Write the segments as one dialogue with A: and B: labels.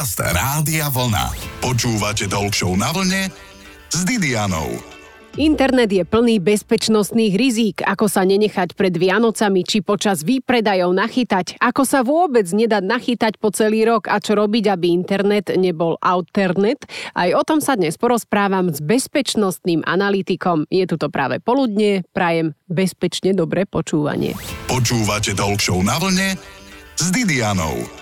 A: Podcast Rádia Vlna. Počúvate Talk na vlne s Didianou.
B: Internet je plný bezpečnostných rizík, ako sa nenechať pred Vianocami či počas výpredajov nachytať, ako sa vôbec nedať nachytať po celý rok a čo robiť, aby internet nebol alternet. Aj o tom sa dnes porozprávam s bezpečnostným analytikom. Je tu to práve poludne, prajem bezpečne dobré počúvanie.
A: Počúvate Talk na vlne s Didianou.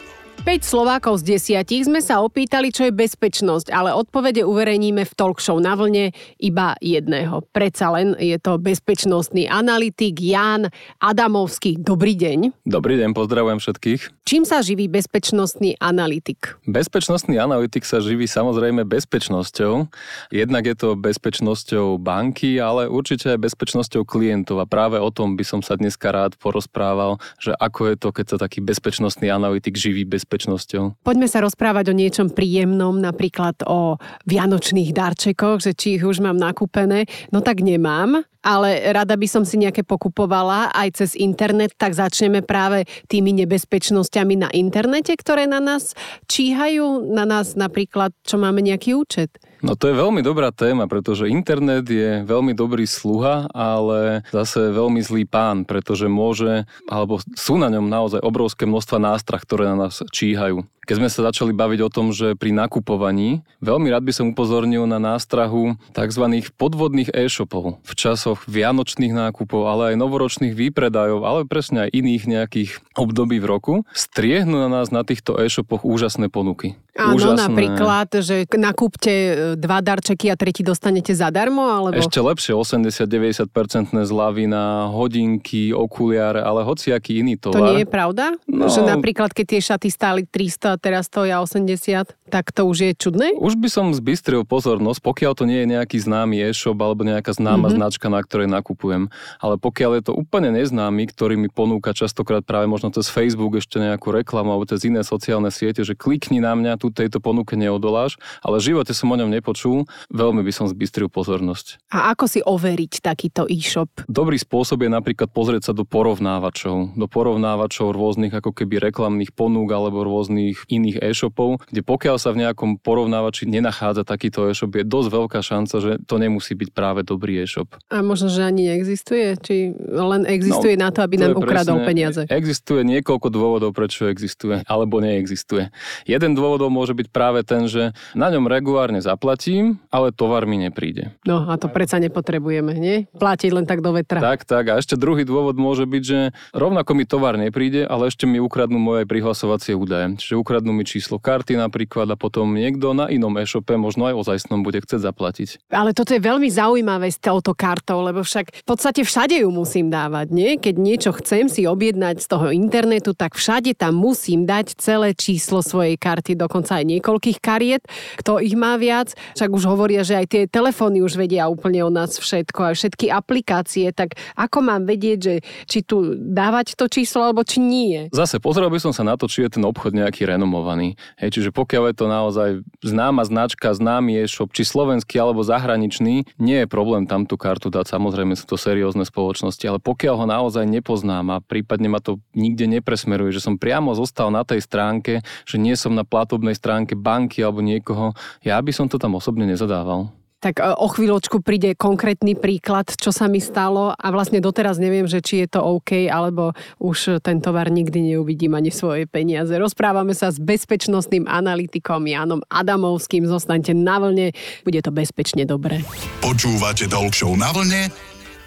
B: 5 Slovákov z desiatich sme sa opýtali, čo je bezpečnosť, ale odpovede uverejníme v talk show na vlne iba jedného. Predsa len je to bezpečnostný analytik Jan Adamovský. Dobrý deň.
C: Dobrý deň, pozdravujem všetkých.
B: Čím sa živí bezpečnostný analytik?
C: Bezpečnostný analytik sa živí samozrejme bezpečnosťou. Jednak je to bezpečnosťou banky, ale určite aj bezpečnosťou klientov. A práve o tom by som sa dneska rád porozprával, že ako je to, keď sa taký bezpečnostný analytik živí bez bezpečnosťou.
B: Poďme sa rozprávať o niečom príjemnom, napríklad o vianočných darčekoch, že či ich už mám nakúpené. No tak nemám, ale rada by som si nejaké pokupovala aj cez internet, tak začneme práve tými nebezpečnosťami na internete, ktoré na nás číhajú, na nás napríklad, čo máme nejaký účet.
C: No to je veľmi dobrá téma, pretože internet je veľmi dobrý sluha, ale zase veľmi zlý pán, pretože môže, alebo sú na ňom naozaj obrovské množstva nástrah, ktoré na nás číhajú. Keď sme sa začali baviť o tom, že pri nakupovaní, veľmi rád by som upozornil na nástrahu tzv. podvodných e-shopov v časoch vianočných nákupov, ale aj novoročných výpredajov, ale presne aj iných nejakých období v roku, striehnú na nás na týchto e-shopoch úžasné ponuky.
B: Áno, Úžasné. napríklad, že nakúpte e, dva darčeky a tretí dostanete zadarmo, alebo...
C: Ešte lepšie, 80-90% zľavy na hodinky, okuliare, ale hociaký iný tovar.
B: To nie je pravda? No, že napríklad, keď tie šaty stáli 300 teraz stoja 80, tak to už je čudné?
C: Už by som zbystril pozornosť, pokiaľ to nie je nejaký známy e-shop alebo nejaká známa mm-hmm. značka, na ktorej nakupujem. Ale pokiaľ je to úplne neznámy, ktorý mi ponúka častokrát práve možno cez Facebook ešte nejakú reklamu alebo cez iné sociálne siete, že klikni na mňa, tu tejto ponuke neodoláš, ale v živote som o ňom nepočul, veľmi by som zbystril pozornosť.
B: A ako si overiť takýto e-shop?
C: Dobrý spôsob je napríklad pozrieť sa do porovnávačov, do porovnávačov rôznych ako keby reklamných ponúk alebo rôznych iných e-shopov, kde pokiaľ sa v nejakom porovnávači nenachádza takýto e-shop, je dosť veľká šanca, že to nemusí byť práve dobrý e-shop.
B: A možno, že ani neexistuje? Či len existuje no, na to, aby to nám ukradol peniaze?
C: Existuje niekoľko dôvodov, prečo existuje, alebo neexistuje. Jeden dôvodov môže byť práve ten, že na ňom regulárne zaplatím, ale tovar mi nepríde.
B: No a to predsa nepotrebujeme, nie? Platiť len tak do vetra.
C: Tak, tak. A ešte druhý dôvod môže byť, že rovnako mi tovar nepríde, ale ešte mi ukradnú moje prihlasovacie údaje. Čiže ukradnú mi číslo karty napríklad a potom niekto na inom e-shope možno aj ozajstnom bude chcieť zaplatiť.
B: Ale toto je veľmi zaujímavé s touto kartou, lebo však v podstate všade ju musím dávať, nie? Keď niečo chcem si objednať z toho internetu, tak všade tam musím dať celé číslo svojej karty, dokonca aj niekoľkých kariet, kto ich má viac. Však už hovoria, že aj tie telefóny už vedia úplne o nás všetko, aj všetky aplikácie, tak ako mám vedieť, že či tu dávať to číslo, alebo či nie?
C: Zase pozrel by som sa na to, či je ten obchod nejaký renomovaný. Hej, čiže pokiaľ je to naozaj známa značka, známy e-shop, či slovenský alebo zahraničný, nie je problém tam tú kartu dať. Samozrejme sú to seriózne spoločnosti, ale pokiaľ ho naozaj nepoznám a prípadne ma to nikde nepresmeruje, že som priamo zostal na tej stránke, že nie som na platobnej stránke banky alebo niekoho, ja by som to tam osobne nezadával.
B: Tak e, o chvíľočku príde konkrétny príklad, čo sa mi stalo a vlastne doteraz neviem, že či je to OK, alebo už ten tovar nikdy neuvidím ani svoje peniaze. Rozprávame sa s bezpečnostným analytikom Janom Adamovským. Zostaňte na vlne, bude to bezpečne dobre.
A: Počúvate Talk na vlne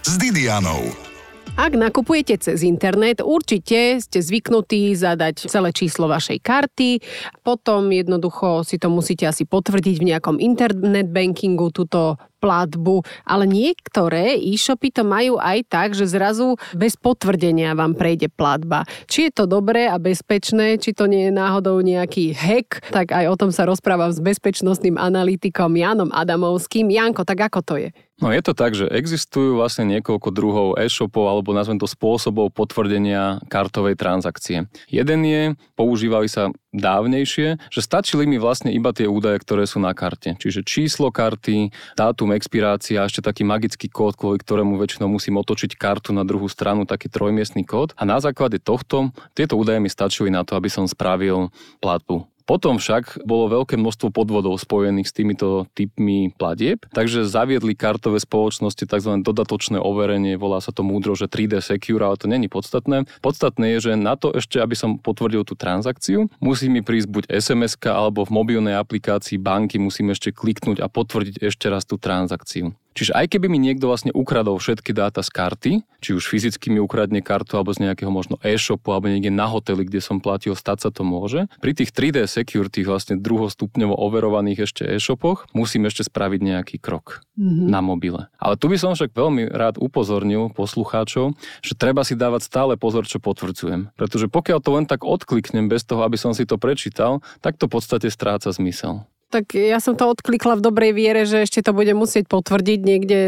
A: s Didianou.
B: Ak nakupujete cez internet, určite ste zvyknutí zadať celé číslo vašej karty, potom jednoducho si to musíte asi potvrdiť v nejakom internet bankingu, túto platbu, ale niektoré e-shopy to majú aj tak, že zrazu bez potvrdenia vám prejde platba. Či je to dobré a bezpečné, či to nie je náhodou nejaký hack, tak aj o tom sa rozprávam s bezpečnostným analytikom Janom Adamovským. Janko, tak ako to je?
C: No je to tak, že existujú vlastne niekoľko druhov e-shopov alebo nazvem to spôsobov potvrdenia kartovej transakcie. Jeden je, používali sa dávnejšie, že stačili mi vlastne iba tie údaje, ktoré sú na karte. Čiže číslo karty, dátum expirácia a ešte taký magický kód, kvôli ktorému väčšinou musím otočiť kartu na druhú stranu, taký trojmiestný kód. A na základe tohto tieto údaje mi stačili na to, aby som spravil platbu Potom však bolo veľké množstvo podvodov spojených s týmito typmi platieb, takže zaviedli kartové spoločnosti tzv. dodatočné overenie, volá sa to múdro, že 3D Secure, ale to není podstatné. Podstatné je, že na to ešte, aby som potvrdil tú transakciu, musí mi prísť buď sms alebo v mobilnej aplikácii banky musím ešte kliknúť a potvrdiť ešte raz tú transakciu. Čiže aj keby mi niekto vlastne ukradol všetky dáta z karty, či už fyzicky mi ukradne kartu alebo z nejakého možno e-shopu alebo niekde na hoteli, kde som platil, stať sa to môže. Pri tých 3D Secure, tých vlastne druhostupňovo overovaných ešte e-shopoch, musím ešte spraviť nejaký krok mm-hmm. na mobile. Ale tu by som však veľmi rád upozornil poslucháčov, že treba si dávať stále pozor, čo potvrdzujem. Pretože pokiaľ to len tak odkliknem bez toho, aby som si to prečítal, tak to v podstate stráca zmysel
B: tak ja som to odklikla v dobrej viere, že ešte to bude musieť potvrdiť niekde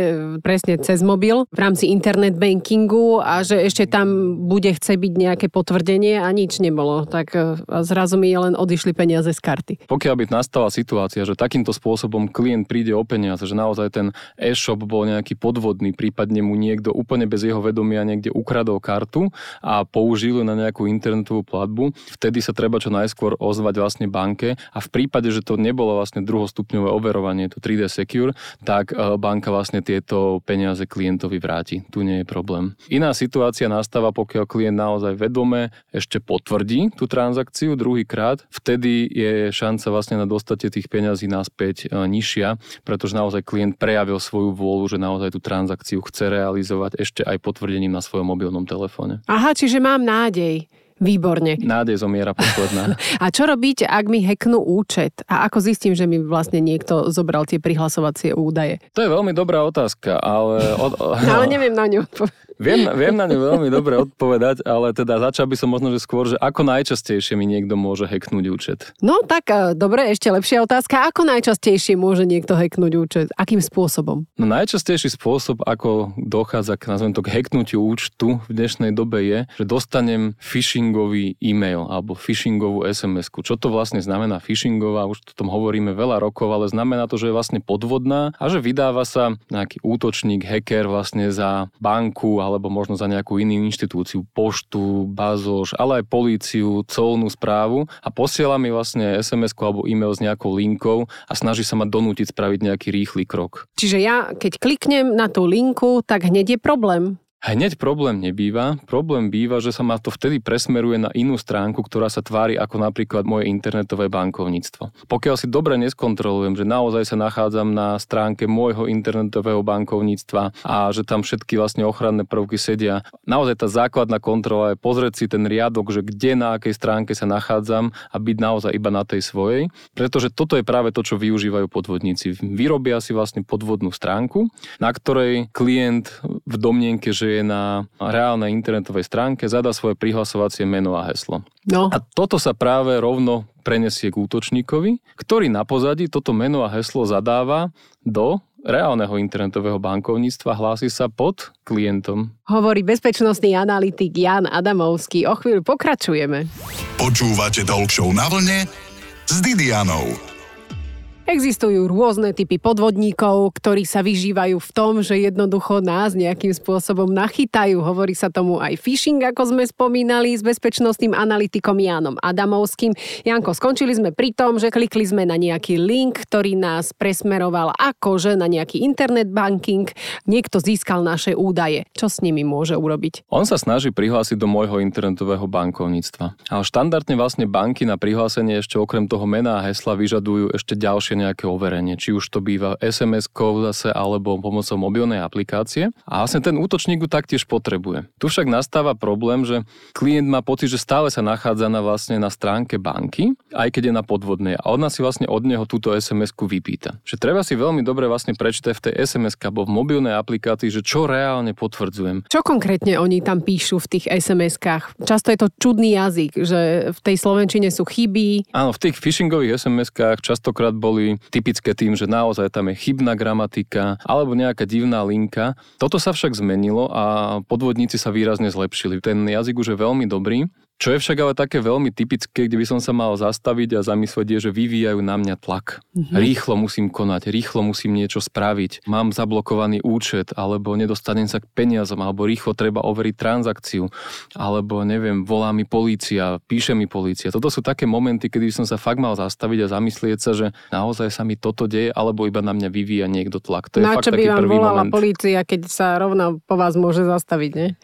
B: presne cez mobil v rámci internet bankingu a že ešte tam bude chce byť nejaké potvrdenie a nič nebolo. Tak e, zrazu mi len odišli peniaze z karty.
C: Pokiaľ by nastala situácia, že takýmto spôsobom klient príde o peniaze, že naozaj ten e-shop bol nejaký podvodný, prípadne mu niekto úplne bez jeho vedomia niekde ukradol kartu a použil na nejakú internetovú platbu, vtedy sa treba čo najskôr ozvať vlastne banke a v prípade, že to nebolo bolo vlastne druhostupňové overovanie, to 3D Secure, tak e, banka vlastne tieto peniaze klientovi vráti. Tu nie je problém. Iná situácia nastáva, pokiaľ klient naozaj vedome ešte potvrdí tú transakciu druhýkrát, vtedy je šanca vlastne na dostatie tých peňazí naspäť e, nižšia, pretože naozaj klient prejavil svoju vôľu, že naozaj tú transakciu chce realizovať ešte aj potvrdením na svojom mobilnom telefóne.
B: Aha, čiže mám nádej. Výborne.
C: Nádej zomiera posledná.
B: a čo robiť, ak mi hacknú účet? A ako zistím, že mi vlastne niekto zobral tie prihlasovacie údaje?
C: To je veľmi dobrá otázka, ale... Od...
B: ale neviem na ňu odpovedať.
C: Viem, viem na ňu veľmi dobre odpovedať, ale teda začal by som možno, že skôr, že ako najčastejšie mi niekto môže hacknúť účet.
B: No tak, e, dobre, ešte lepšia otázka. Ako najčastejšie môže niekto hacknúť účet? Akým spôsobom?
C: No najčastejší spôsob, ako dochádza k, nazvem to, k hacknutiu účtu v dnešnej dobe je, že dostanem phishingový e-mail alebo phishingovú sms Čo to vlastne znamená phishingová? Už o tom hovoríme veľa rokov, ale znamená to, že je vlastne podvodná a že vydáva sa nejaký útočník, hacker vlastne za banku alebo možno za nejakú inú inštitúciu, poštu, bazoš, ale aj políciu, colnú správu a posiela mi vlastne sms alebo e-mail s nejakou linkou a snaží sa ma donútiť spraviť nejaký rýchly krok.
B: Čiže ja, keď kliknem na tú linku, tak hneď je problém.
C: Hneď problém nebýva. Problém býva, že sa ma to vtedy presmeruje na inú stránku, ktorá sa tvári ako napríklad moje internetové bankovníctvo. Pokiaľ si dobre neskontrolujem, že naozaj sa nachádzam na stránke môjho internetového bankovníctva a že tam všetky vlastne ochranné prvky sedia, naozaj tá základná kontrola je pozrieť si ten riadok, že kde na akej stránke sa nachádzam a byť naozaj iba na tej svojej. Pretože toto je práve to, čo využívajú podvodníci. Vyrobia si vlastne podvodnú stránku, na ktorej klient v domnienke, že je na reálnej internetovej stránke, zadá svoje prihlasovacie meno a heslo.
B: No.
C: A toto sa práve rovno prenesie k útočníkovi, ktorý na pozadí toto meno a heslo zadáva do reálneho internetového bankovníctva hlási sa pod klientom.
B: Hovorí bezpečnostný analytik Jan Adamovský. O chvíľu pokračujeme.
A: Počúvate Talk na vlne s Didianou.
B: Existujú rôzne typy podvodníkov, ktorí sa vyžívajú v tom, že jednoducho nás nejakým spôsobom nachytajú. Hovorí sa tomu aj phishing, ako sme spomínali, s bezpečnostným analytikom Jánom Adamovským. Janko, skončili sme pri tom, že klikli sme na nejaký link, ktorý nás presmeroval akože na nejaký internet banking. Niekto získal naše údaje. Čo s nimi môže urobiť?
C: On sa snaží prihlásiť do môjho internetového bankovníctva. Ale štandardne vlastne banky na prihlásenie ešte okrem toho mena a hesla vyžadujú ešte ďalšie ďalšie nejaké overenie, či už to býva SMS-kou zase alebo pomocou mobilnej aplikácie. A vlastne ten útočník ju taktiež potrebuje. Tu však nastáva problém, že klient má pocit, že stále sa nachádza na, vlastne na stránke banky, aj keď je na podvodnej. A ona si vlastne od neho túto SMS-ku vypýta. Že treba si veľmi dobre vlastne prečítať v tej SMS alebo v mobilnej aplikácii, že čo reálne potvrdzujem.
B: Čo konkrétne oni tam píšu v tých SMS-kách? Často je to čudný jazyk, že v tej slovenčine sú chyby.
C: Áno, v tých phishingových SMS-kách častokrát boli boli typické tým, že naozaj tam je chybná gramatika alebo nejaká divná linka. Toto sa však zmenilo a podvodníci sa výrazne zlepšili. Ten jazyk už je veľmi dobrý Čo je však ale také veľmi typické, kde by som sa mal zastaviť a zamyslieť, je, že vyvíjajú na mňa tlak. Mm-hmm. Rýchlo musím konať, rýchlo musím niečo spraviť, mám zablokovaný účet, alebo nedostanem sa k peniazom, alebo rýchlo treba overiť transakciu, alebo neviem, volá mi polícia, píše mi polícia. Toto sú také momenty, kedy som sa fakt mal zastaviť a zamyslieť sa, že naozaj sa mi toto deje, alebo iba na mňa vyvíja niekto tlak.
B: To je na fakt čo by vám volala moment. polícia, keď sa rovno po vás môže zastaviť, ne?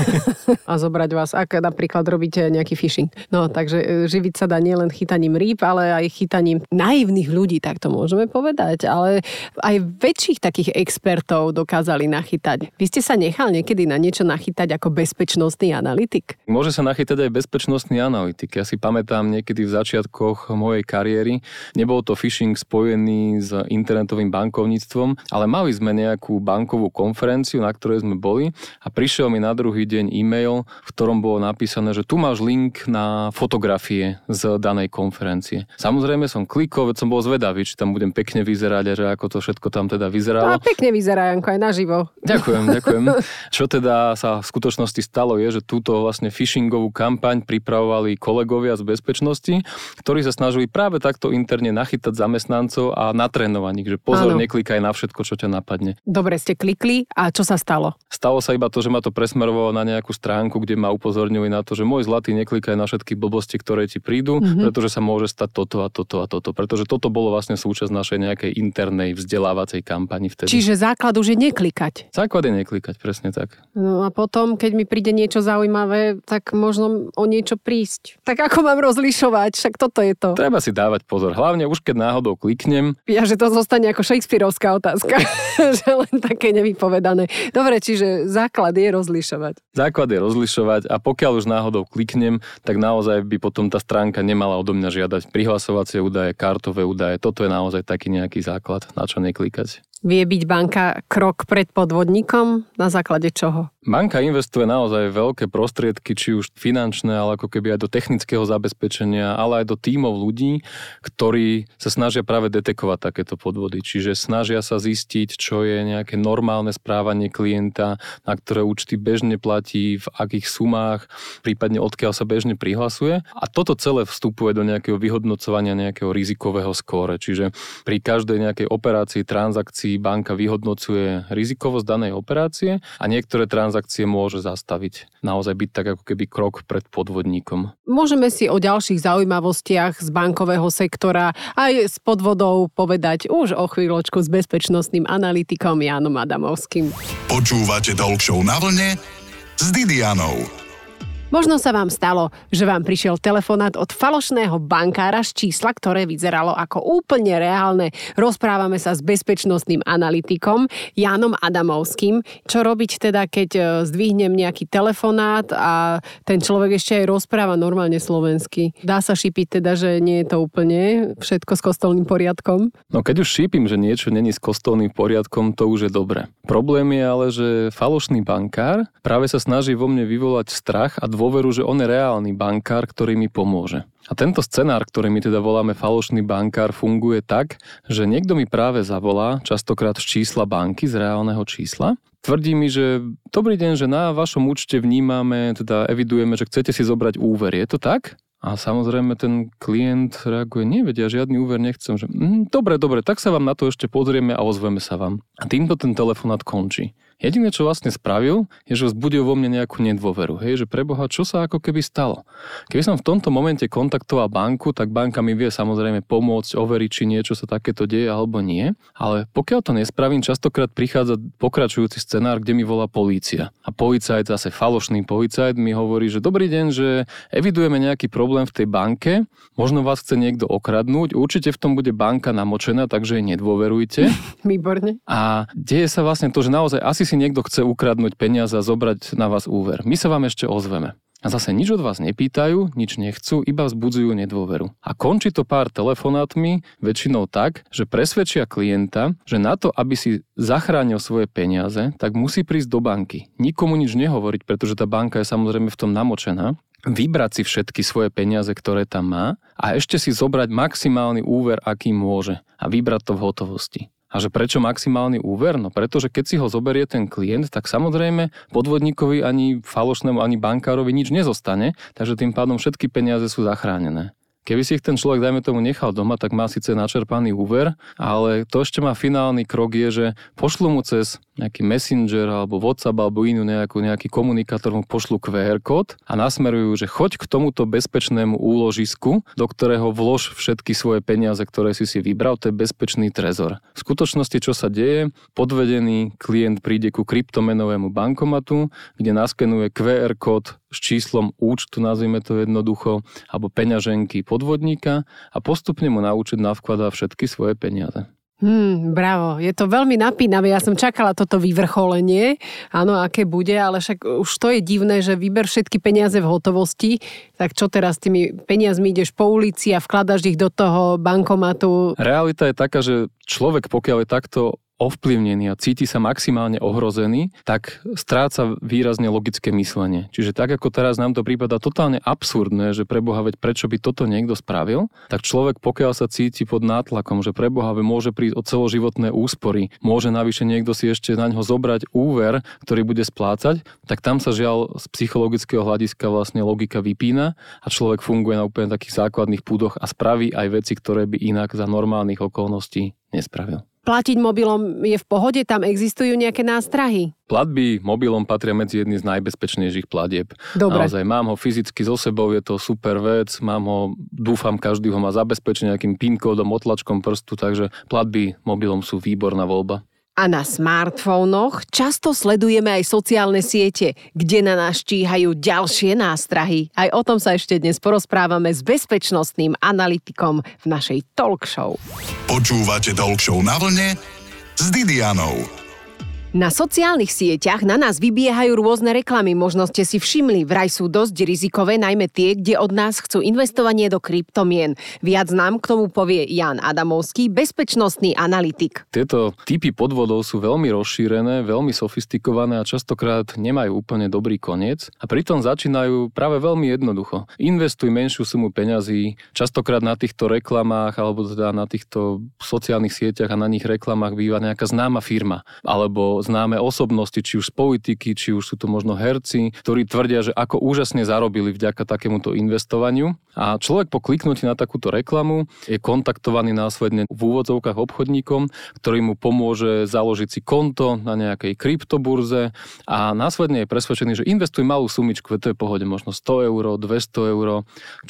B: a zobrať vás, ak napríklad robíte ešte nejaký phishing. No, takže e, živiť sa dá nielen chytaním rýb, ale aj chytaním naivných ľudí, tak to môžeme povedať. Ale aj väčších takých expertov dokázali nachytať. Vy ste sa nechal niekedy na niečo nachytať ako bezpečnostný analytik?
C: Môže sa nachytať aj bezpečnostný analytik. Ja si pamätám niekedy v začiatkoch mojej kariéry, nebol to phishing spojený s internetovým bankovníctvom, ale mali sme nejakú bankovú konferenciu, na ktorej sme boli a prišiel mi na druhý deň e-mail, v ktorom bolo napísané, že tu má máš link na fotografie z danej konferencie. Samozrejme som klikol, veď som bol zvedavý, či tam budem pekne vyzerať a že ako to všetko tam teda vyzeralo.
B: A pekne vyzerá, Janko, aj naživo.
C: Ďakujem, ďakujem. Čo teda sa v skutočnosti stalo je, že túto vlastne phishingovú kampaň pripravovali kolegovia z bezpečnosti, ktorí sa snažili práve takto interne nachytať zamestnancov a natrénovať ich, že pozor, Áno. neklikaj na všetko, čo ťa napadne.
B: Dobre, ste klikli a čo sa stalo?
C: Stalo sa iba to, že ma to presmerovalo na nejakú stránku, kde ma upozornili na to, že môj zlatý, neklikaj na všetky blbosti, ktoré ti prídu, mm-hmm. pretože sa môže stať toto a toto a toto. Pretože toto bolo vlastne súčasť našej nejakej internej vzdelávacej kampani vtedy.
B: Čiže základ už je neklikať.
C: Základ je neklikať, presne tak.
B: No a potom, keď mi príde niečo zaujímavé, tak možno o niečo prísť. Tak ako mám rozlišovať? Však toto je to.
C: Treba si dávať pozor. Hlavne už keď náhodou kliknem.
B: Ja, že to zostane ako Shakespeareovská otázka. že len také nevypovedané. Dobre, čiže základ je rozlišovať.
C: Základ je rozlišovať a pokiaľ už náhodou kliknem, kliknem, tak naozaj by potom tá stránka nemala odo mňa žiadať prihlasovacie údaje, kartové údaje. Toto je naozaj taký nejaký základ, na čo neklikať.
B: Vie byť banka krok pred podvodníkom? Na základe čoho?
C: Banka investuje naozaj veľké prostriedky, či už finančné, ale ako keby aj do technického zabezpečenia, ale aj do tímov ľudí, ktorí sa snažia práve detekovať takéto podvody. Čiže snažia sa zistiť, čo je nejaké normálne správanie klienta, na ktoré účty bežne platí, v akých sumách, prípadne odkiaľ sa bežne prihlasuje. A toto celé vstupuje do nejakého vyhodnocovania nejakého rizikového skóre. Čiže pri každej nejakej operácii, transakcii si banka vyhodnocuje rizikovosť danej operácie a niektoré transakcie môže zastaviť. Naozaj byť tak ako keby krok pred podvodníkom.
B: Môžeme si o ďalších zaujímavostiach z bankového sektora aj s podvodou povedať už o chvíľočku s bezpečnostným analytikom Jánom Adamovským.
A: Počúvate Talk na vlne s Didianou.
B: Možno sa vám stalo, že vám prišiel telefonát od falošného bankára z čísla, ktoré vyzeralo ako úplne reálne. Rozprávame sa s bezpečnostným analytikom Jánom Adamovským. Čo robiť teda, keď e, zdvihnem nejaký telefonát a ten človek ešte aj rozpráva normálne slovensky? Dá sa šipiť teda, že nie je to úplne všetko s kostolným poriadkom?
C: No keď už šípim, že niečo není s kostolným poriadkom, to už je dobre. Problém je ale, že falošný bankár práve sa snaží vo mne vyvolať strach a dôveru, že on je reálny bankár, ktorý mi pomôže. A tento scenár, ktorý my teda voláme falošný bankár, funguje tak, že niekto mi práve zavolá, častokrát z čísla banky, z reálneho čísla, tvrdí mi, že dobrý deň, že na vašom účte vnímame, teda evidujeme, že chcete si zobrať úver. Je to tak? A samozrejme ten klient reaguje, nevedia, žiadny úver nechcem. Že, mm, dobre, dobre, tak sa vám na to ešte pozrieme a ozveme sa vám. A týmto ten telefonát končí. Jediné, čo vlastne spravil, je, že vzbudil vo mne nejakú nedôveru. Hej, že preboha, čo sa ako keby stalo. Keby som v tomto momente kontaktoval banku, tak banka mi vie samozrejme pomôcť, overiť, či niečo sa takéto deje alebo nie. Ale pokiaľ to nespravím, častokrát prichádza pokračujúci scenár, kde mi volá polícia. A policajt, zase falošný policajt, mi hovorí, že dobrý deň, že evidujeme nejaký problém v tej banke, možno vás chce niekto okradnúť, určite v tom bude banka namočená, takže jej nedôverujte.
B: Výborne.
C: A deje sa vlastne to, že naozaj asi si niekto chce ukradnúť peniaze a zobrať na vás úver. My sa vám ešte ozveme. A zase nič od vás nepýtajú, nič nechcú, iba vzbudzujú nedôveru. A končí to pár telefonátmi, väčšinou tak, že presvedčia klienta, že na to, aby si zachránil svoje peniaze, tak musí prísť do banky. Nikomu nič nehovoriť, pretože tá banka je samozrejme v tom namočená vybrať si všetky svoje peniaze, ktoré tam má a ešte si zobrať maximálny úver, aký môže a vybrať to v hotovosti. A že prečo maximálny úver? No pretože keď si ho zoberie ten klient, tak samozrejme podvodníkovi ani falošnému, ani bankárovi nič nezostane, takže tým pádom všetky peniaze sú zachránené. Keby si ich ten človek, dajme tomu, nechal doma, tak má síce načerpaný úver, ale to ešte má finálny krok je, že pošlu mu cez nejaký messenger alebo WhatsApp alebo inú nejakú, nejaký komunikátor mu pošlu QR kód a nasmerujú, že choď k tomuto bezpečnému úložisku, do ktorého vlož všetky svoje peniaze, ktoré si si vybral, to je bezpečný trezor. V skutočnosti, čo sa deje, podvedený klient príde ku kryptomenovému bankomatu, kde naskenuje QR kód s číslom účtu, nazvime to jednoducho, alebo peňaženky podvodníka a postupne mu naučiť navkladá všetky svoje peniaze.
B: Hmm, bravo, je to veľmi napínavé. Ja som čakala toto vyvrcholenie, áno, aké bude, ale však už to je divné, že vyber všetky peniaze v hotovosti, tak čo teraz s tými peniazmi ideš po ulici a vkladaš ich do toho bankomatu?
C: Realita je taká, že človek, pokiaľ je takto ovplyvnený a cíti sa maximálne ohrozený, tak stráca výrazne logické myslenie. Čiže tak ako teraz nám to prípada totálne absurdné, že preboha, veď prečo by toto niekto spravil, tak človek pokiaľ sa cíti pod nátlakom, že preboha, môže prísť o celoživotné úspory, môže navyše niekto si ešte na ňo zobrať úver, ktorý bude splácať, tak tam sa žiaľ z psychologického hľadiska vlastne logika vypína a človek funguje na úplne takých základných púdoch a spraví aj veci, ktoré by inak za normálnych okolností nespravil
B: platiť mobilom je v pohode? Tam existujú nejaké nástrahy?
C: Platby mobilom patria medzi jedny z najbezpečnejších platieb.
B: Dobre.
C: Naozaj mám ho fyzicky so sebou, je to super vec, mám ho, dúfam, každý ho má zabezpečený nejakým PIN kódom, otlačkom prstu, takže platby mobilom sú výborná voľba.
B: A na smartfónoch často sledujeme aj sociálne siete, kde na nás číhajú ďalšie nástrahy. Aj o tom sa ešte dnes porozprávame s bezpečnostným analytikom v našej talk show.
A: Počúvate talk show na vlne s Didianou.
B: Na sociálnych sieťach na nás vybiehajú rôzne reklamy, možno ste si všimli, vraj sú dosť rizikové, najmä tie, kde od nás chcú investovanie do kryptomien. Viac nám k tomu povie Jan Adamovský, bezpečnostný analytik.
C: Tieto typy podvodov sú veľmi rozšírené, veľmi sofistikované a častokrát nemajú úplne dobrý koniec a pritom začínajú práve veľmi jednoducho. Investuj menšiu sumu peňazí, častokrát na týchto reklamách alebo teda na týchto sociálnych sieťach a na nich reklamách býva nejaká známa firma alebo známe osobnosti, či už z politiky, či už sú to možno herci, ktorí tvrdia, že ako úžasne zarobili vďaka takémuto investovaniu. A človek po kliknutí na takúto reklamu je kontaktovaný následne v úvodzovkách obchodníkom, ktorý mu pomôže založiť si konto na nejakej kryptoburze a následne je presvedčený, že investuj malú sumičku, to je pohode, možno 100 eur, 200 eur.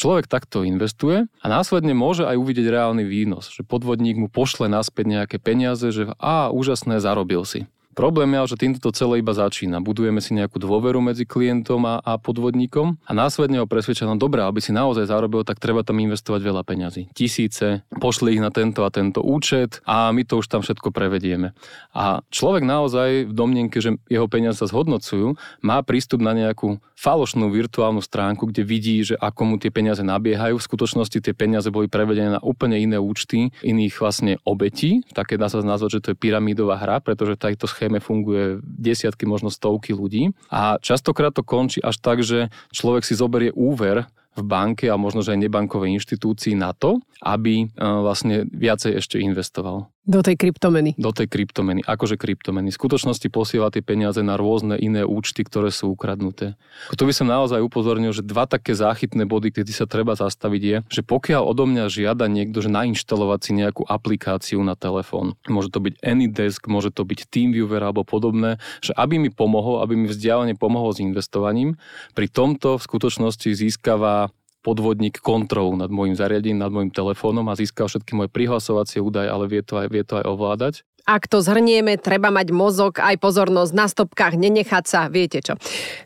C: Človek takto investuje a následne môže aj uvidieť reálny výnos, že podvodník mu pošle naspäť nejaké peniaze, že a úžasné, zarobil si. Problém je, že týmto to celé iba začína. Budujeme si nejakú dôveru medzi klientom a, a podvodníkom a následne ho presvedčia, no dobré, aby si naozaj zarobil, tak treba tam investovať veľa peňazí. Tisíce, pošli ich na tento a tento účet a my to už tam všetko prevedieme. A človek naozaj v domnenke, že jeho peniaze sa zhodnocujú, má prístup na nejakú falošnú virtuálnu stránku, kde vidí, že ako mu tie peniaze nabiehajú. V skutočnosti tie peniaze boli prevedené na úplne iné účty iných vlastne obetí. Také dá sa nazvať, že to je pyramídová hra, pretože takto schéma schéme funguje desiatky, možno stovky ľudí. A častokrát to končí až tak, že človek si zoberie úver v banke a možno, že aj nebankovej inštitúcii na to, aby e, vlastne viacej ešte investoval.
B: Do tej kryptomeny.
C: Do tej kryptomeny. Akože kryptomeny. V skutočnosti posiela tie peniaze na rôzne iné účty, ktoré sú ukradnuté. Tu by som naozaj upozornil, že dva také záchytné body, kedy sa treba zastaviť je, že pokiaľ odo mňa žiada niekto, že nainštalovať si nejakú aplikáciu na telefón, môže to byť AnyDesk, môže to byť TeamViewer alebo podobné, že aby mi pomohol, aby mi vzdialene pomohol s investovaním, pri tomto v skutočnosti získava podvodník kontrolu nad môjim zariadením, nad môjim telefónom a získal všetky moje prihlasovacie údaje, ale vie to aj, vie to aj ovládať.
B: Ak to zhrnieme, treba mať mozog, aj pozornosť na stopkách, nenechať sa, viete čo.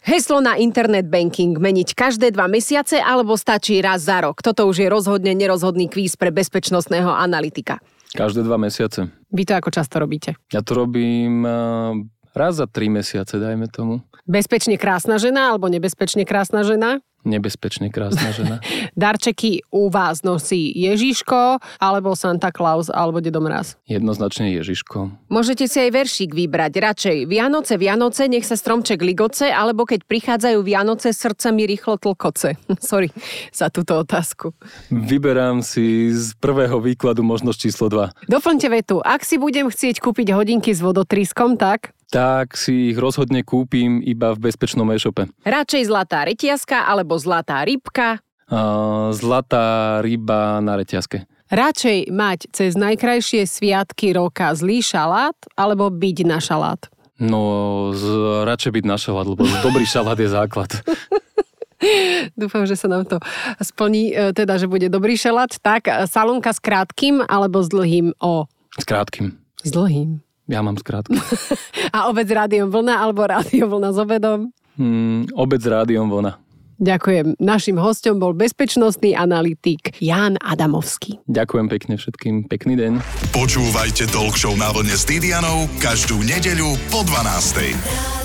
B: Heslo na internet banking meniť každé dva mesiace alebo stačí raz za rok. Toto už je rozhodne nerozhodný kvíz pre bezpečnostného analytika.
C: Každé dva mesiace.
B: Vy to ako často robíte?
C: Ja to robím eh, raz za tri mesiace, dajme tomu.
B: Bezpečne krásna žena alebo nebezpečne krásna žena?
C: Nebezpečne krásna žena.
B: Darčeky u vás nosí Ježiško, alebo Santa Claus, alebo Dedo Mraz?
C: Jednoznačne Ježiško.
B: Môžete si aj veršík vybrať. Radšej Vianoce, Vianoce, nech sa stromček ligoce, alebo keď prichádzajú Vianoce, srdce mi rýchlo tlkoce. Sorry za túto otázku.
C: Vyberám si z prvého výkladu možnosť číslo 2.
B: Doplňte vetu. Ak si budem chcieť kúpiť hodinky s vodotriskom, tak
C: tak si ich rozhodne kúpim iba v bezpečnom e-shope.
B: Radšej zlatá reťazka alebo zlatá rybka?
C: Uh, zlatá ryba na reťazke.
B: Radšej mať cez najkrajšie sviatky roka zlý šalát alebo byť na šalát?
C: No, z, radšej byť na šalát, lebo dobrý šalát je základ.
B: Dúfam, že sa nám to splní, e, teda, že bude dobrý šalát. Tak, salonka s krátkým alebo s dlhým O?
C: S krátkým.
B: S dlhým.
C: Ja mám skrátku.
B: A obed s rádiom vlna alebo rádio vlna s obedom?
C: Mm, obed s rádiom vlna.
B: Ďakujem. Našim hostom bol bezpečnostný analytik Jan Adamovský.
C: Ďakujem pekne všetkým. Pekný deň.
A: Počúvajte Talk Show na vlne s Didianou každú nedeľu po 12.